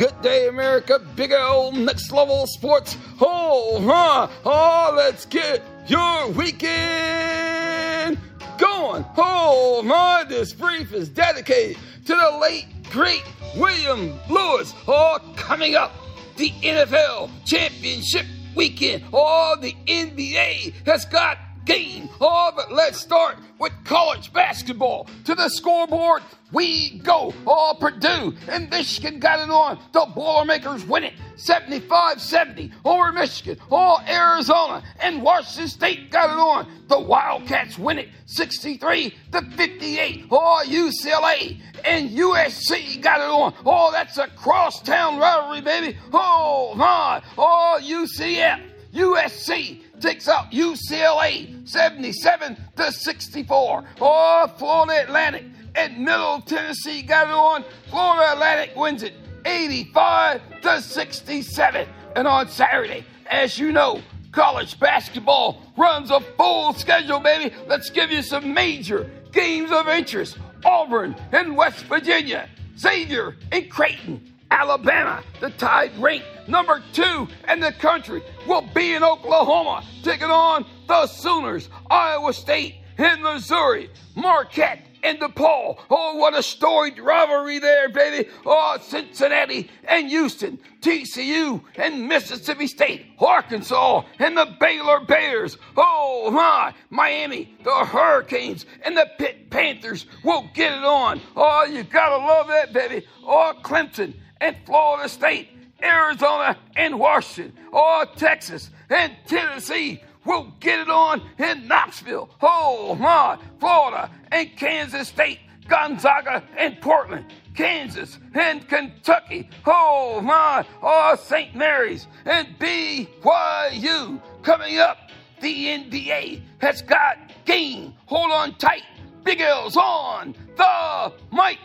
Good day, America. Big old next level sports. Oh, huh. Oh, let's get your weekend going. Oh, my. This brief is dedicated to the late, great William Lewis. Oh, coming up, the NFL Championship weekend. Oh, the NBA has got game. Oh, but let's start with college basketball. To the scoreboard, we go. Oh, Purdue and Michigan got it on. The Boilermakers win it 75 70 over Michigan. Oh, Arizona and Washington State got it on. The Wildcats win it 63 to 58. Oh, UCLA and USC got it on. Oh, that's a crosstown rivalry, baby. Oh, my. Oh, UCF, USC takes out UCLA 77 to 64. Oh, Florida Atlantic and Middle Tennessee got it on. Florida Atlantic wins it 85 to 67. And on Saturday, as you know, college basketball runs a full schedule, baby. Let's give you some major games of interest. Auburn and West Virginia, Xavier and Creighton, Alabama, the Tide ranked number two in the country, will be in Oklahoma taking on the Sooners, Iowa State, and Missouri, Marquette and DePaul. Oh, what a storied rivalry there, baby. Oh, Cincinnati and Houston, TCU and Mississippi State, Arkansas and the Baylor Bears. Oh, my. Miami, the Hurricanes and the Pitt Panthers will get it on. Oh, you gotta love that, baby. Oh, Clemson and Florida State, Arizona and Washington, or Texas and Tennessee will get it on in Knoxville. Oh my, Florida and Kansas State, Gonzaga and Portland, Kansas and Kentucky. Oh my, oh St. Mary's and BYU coming up. The NBA has got game. Hold on tight. Big L's on the mic.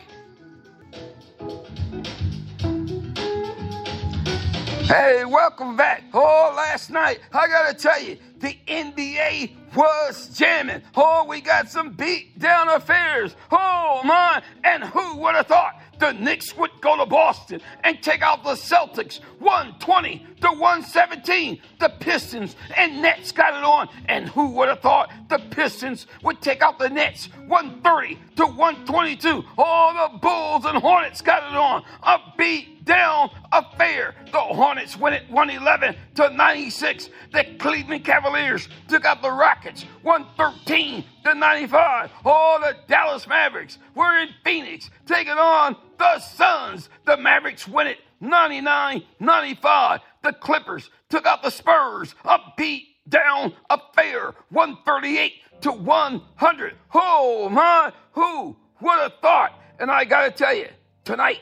Hey, welcome back. Oh, last night, I gotta tell you, the NBA was jamming. Oh, we got some beat down affairs. Oh, my. And who would have thought the Knicks would go to Boston and take out the Celtics 120 to 117? The Pistons and Nets got it on. And who would have thought the Pistons would take out the Nets 130 to 122? Oh, the Bulls and Hornets got it on. A beat down affair. The Hornets win it 111 to 96. The Cleveland Cavaliers took out the Rockets 113 to 95. All the Dallas Mavericks were in Phoenix taking on the Suns. The Mavericks win it 99 95. The Clippers took out the Spurs. A beat down affair 138 to 100. Oh my, who would have thought? And I gotta tell you, tonight,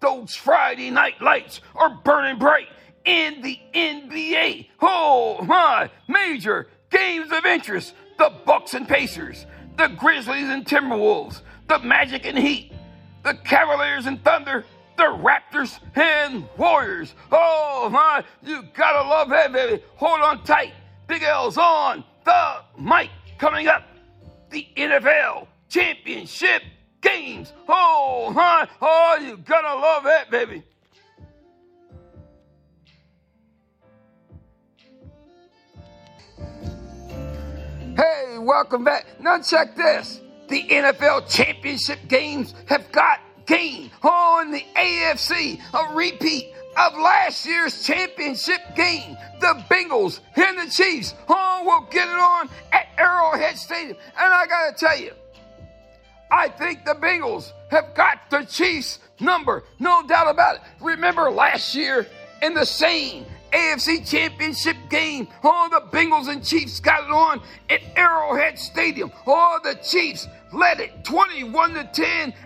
those Friday night lights are burning bright in the NBA. Oh my, major games of interest. The Bucks and Pacers, the Grizzlies and Timberwolves, the Magic and Heat, the Cavaliers and Thunder, the Raptors and Warriors. Oh my, you gotta love that, baby. Hold on tight. Big L's on the mic. Coming up, the NFL Championship games. Oh, my! Oh, you gotta love that, baby. Hey, welcome back. Now check this. The NFL championship games have got game. on the AFC, a repeat of last year's championship game. The Bengals and the Chiefs. Oh, we'll get it on at Arrowhead Stadium. And I gotta tell you, I think the Bengals have got the Chiefs number, no doubt about it. Remember last year in the same AFC Championship game, oh, the Bengals and Chiefs got it on at Arrowhead Stadium. Oh, the Chiefs led it 21 to 10 at the half,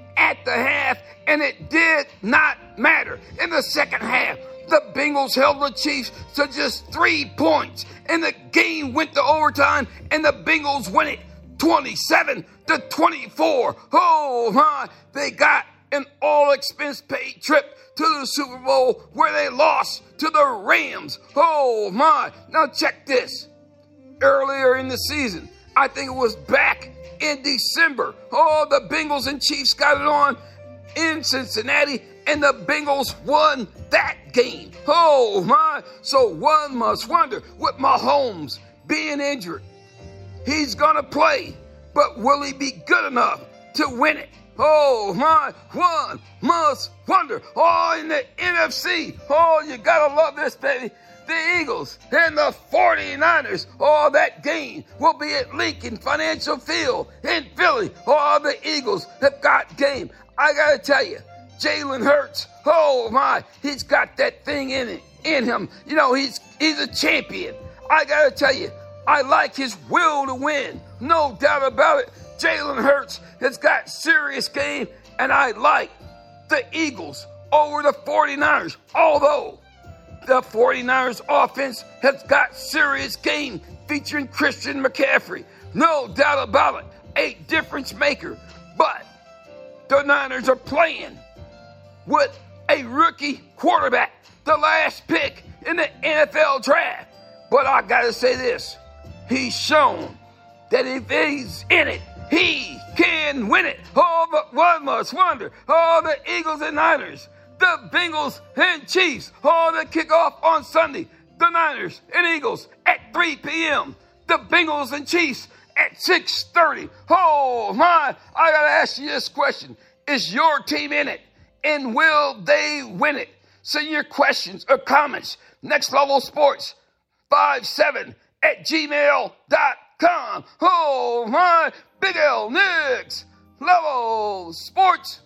and it did not matter. In the second half, the Bengals held the Chiefs to just three points, and the game went to overtime, and the Bengals win it 27 to 24. Oh my, they got an all expense paid trip to the Super Bowl where they lost to the Rams. Oh my. Now check this. Earlier in the season, I think it was back in December. Oh, the Bengals and Chiefs got it on in Cincinnati and the Bengals won that game. Oh my! So one must wonder with Mahomes being injured, he's gonna play, but will he be good enough to win it? Oh my! One must wonder. Oh, in the NFC. Oh, you gotta love this, baby the Eagles and the 49ers. All that game will be at Lincoln Financial Field in Philly. All the Eagles have got game. I gotta tell you, Jalen Hurts. Oh my, he's got that thing in it, in him. You know, he's he's a champion. I gotta tell you, I like his will to win. No doubt about it. Jalen Hurts has got serious game, and I like the Eagles over the 49ers. Although the 49ers offense has got serious game featuring Christian McCaffrey. No doubt about it. A difference maker. But the Niners are playing with a rookie quarterback, the last pick in the NFL draft. But I gotta say this he's shown that if he's in it, he can win it. Oh, but one must wonder. Oh, the Eagles and Niners the Bengals and Chiefs. Oh, the kickoff on Sunday. The Niners and Eagles at 3 p.m. The Bengals and Chiefs at 6:30. Oh my! I gotta ask you this question: Is your team in it, and will they win it? Send your questions or comments. Next Level Sports 57 at gmail.com. Oh my! Big L Next Level Sports.